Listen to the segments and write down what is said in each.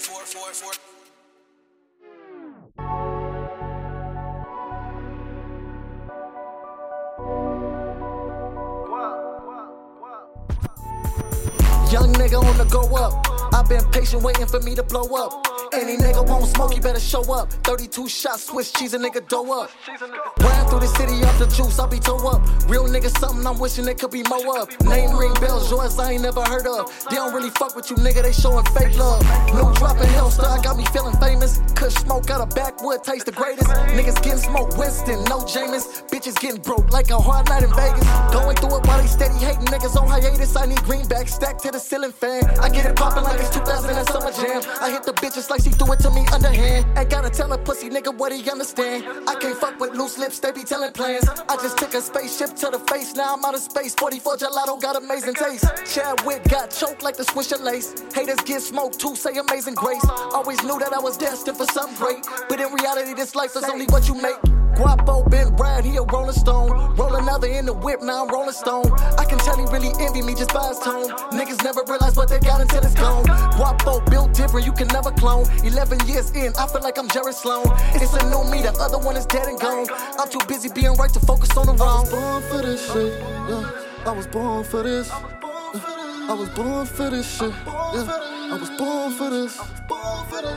four, four, four. Young nigga on the go up. I've been patient waiting for me to blow up. Any nigga won't smoke, you better show up. 32 shots, Swiss cheese, a nigga dough up. Ran through the city off the juice, I'll be toe up. Real nigga, something I'm wishing it could be more up. Name ring bells, yours I ain't never heard of. They don't really fuck with you, nigga, they showing fake love. No dropping Hellstar, got me feeling famous. Kush smoke out of backwood, taste the greatest. Niggas getting smoked, Winston, no Jameis. Bitches getting broke like a hard night in Vegas. Going through it while they steady niggas on hiatus. I need greenback stacked to the ceiling fan. I get it poppin' like it's 2000 and Summer Jam. I hit the bitches like she threw it to me underhand. Ain't gotta tell a pussy nigga what he understand. I can't fuck with loose lips, they be telling plans. I just took a spaceship to the face, now I'm out of space. 44 gelato got amazing taste. Chadwick got choked like the swisher lace. Haters get smoked too, say amazing grace. Always knew that I was destined for something great. But in reality, this life is only what you make. Guapo been Brad, he a rolling stone. Roll another in the whip, now I'm rolling stone. I can tell he really envy me just by his tone. Niggas never realize what they got until it's gone. Guapo built different, you can never clone. 11 years in, I feel like I'm Jerry Sloan. It's a new me, the other one is dead and gone. I'm too busy being right to focus on the wrong. I was born for this shit, yeah. I was born for this. I was born for this shit, yeah. I was born for this.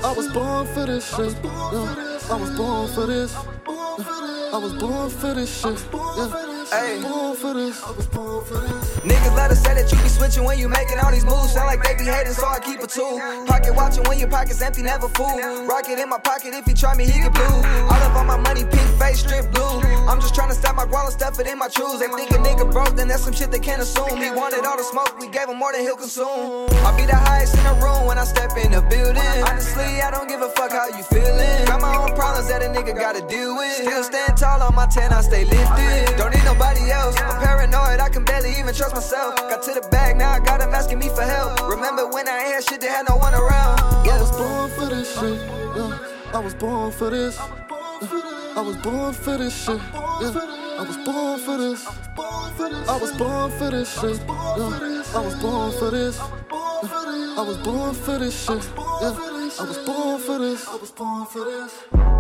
I was born for this shit, yeah. I was born for this. I was born for this shit. Yeah. Ay. Born for this. I was born for this. Niggas let us say that you be switching when you making all these moves. Sound like they be hating, so I keep a tool. Pocket watching when your pocket's empty, never fool. Rocket in my pocket, if he try me, he get blue. All of all my money, pink face, strip blue. I'm just trying to stop my guala, stuff it in my shoes. They think a nigga broke, then that's some shit they can't assume. He wanted all the smoke, we gave him more than he'll consume. I be the highest in the room nigga gotta deal with. Still stand tall on my 10, I stay lifted. Don't need nobody else. I'm paranoid, I can barely even trust myself. Got to the bag, now I got them asking me for help. Remember when I had shit, they had no one around. Yeah. I was born for this shit. Yeah. I was born for this. I was born for this shit. Yeah. I was born for this. I was born for this shit. Yeah. I was born for this. I was born for this shit. Yeah. I was born for this. I was born for this.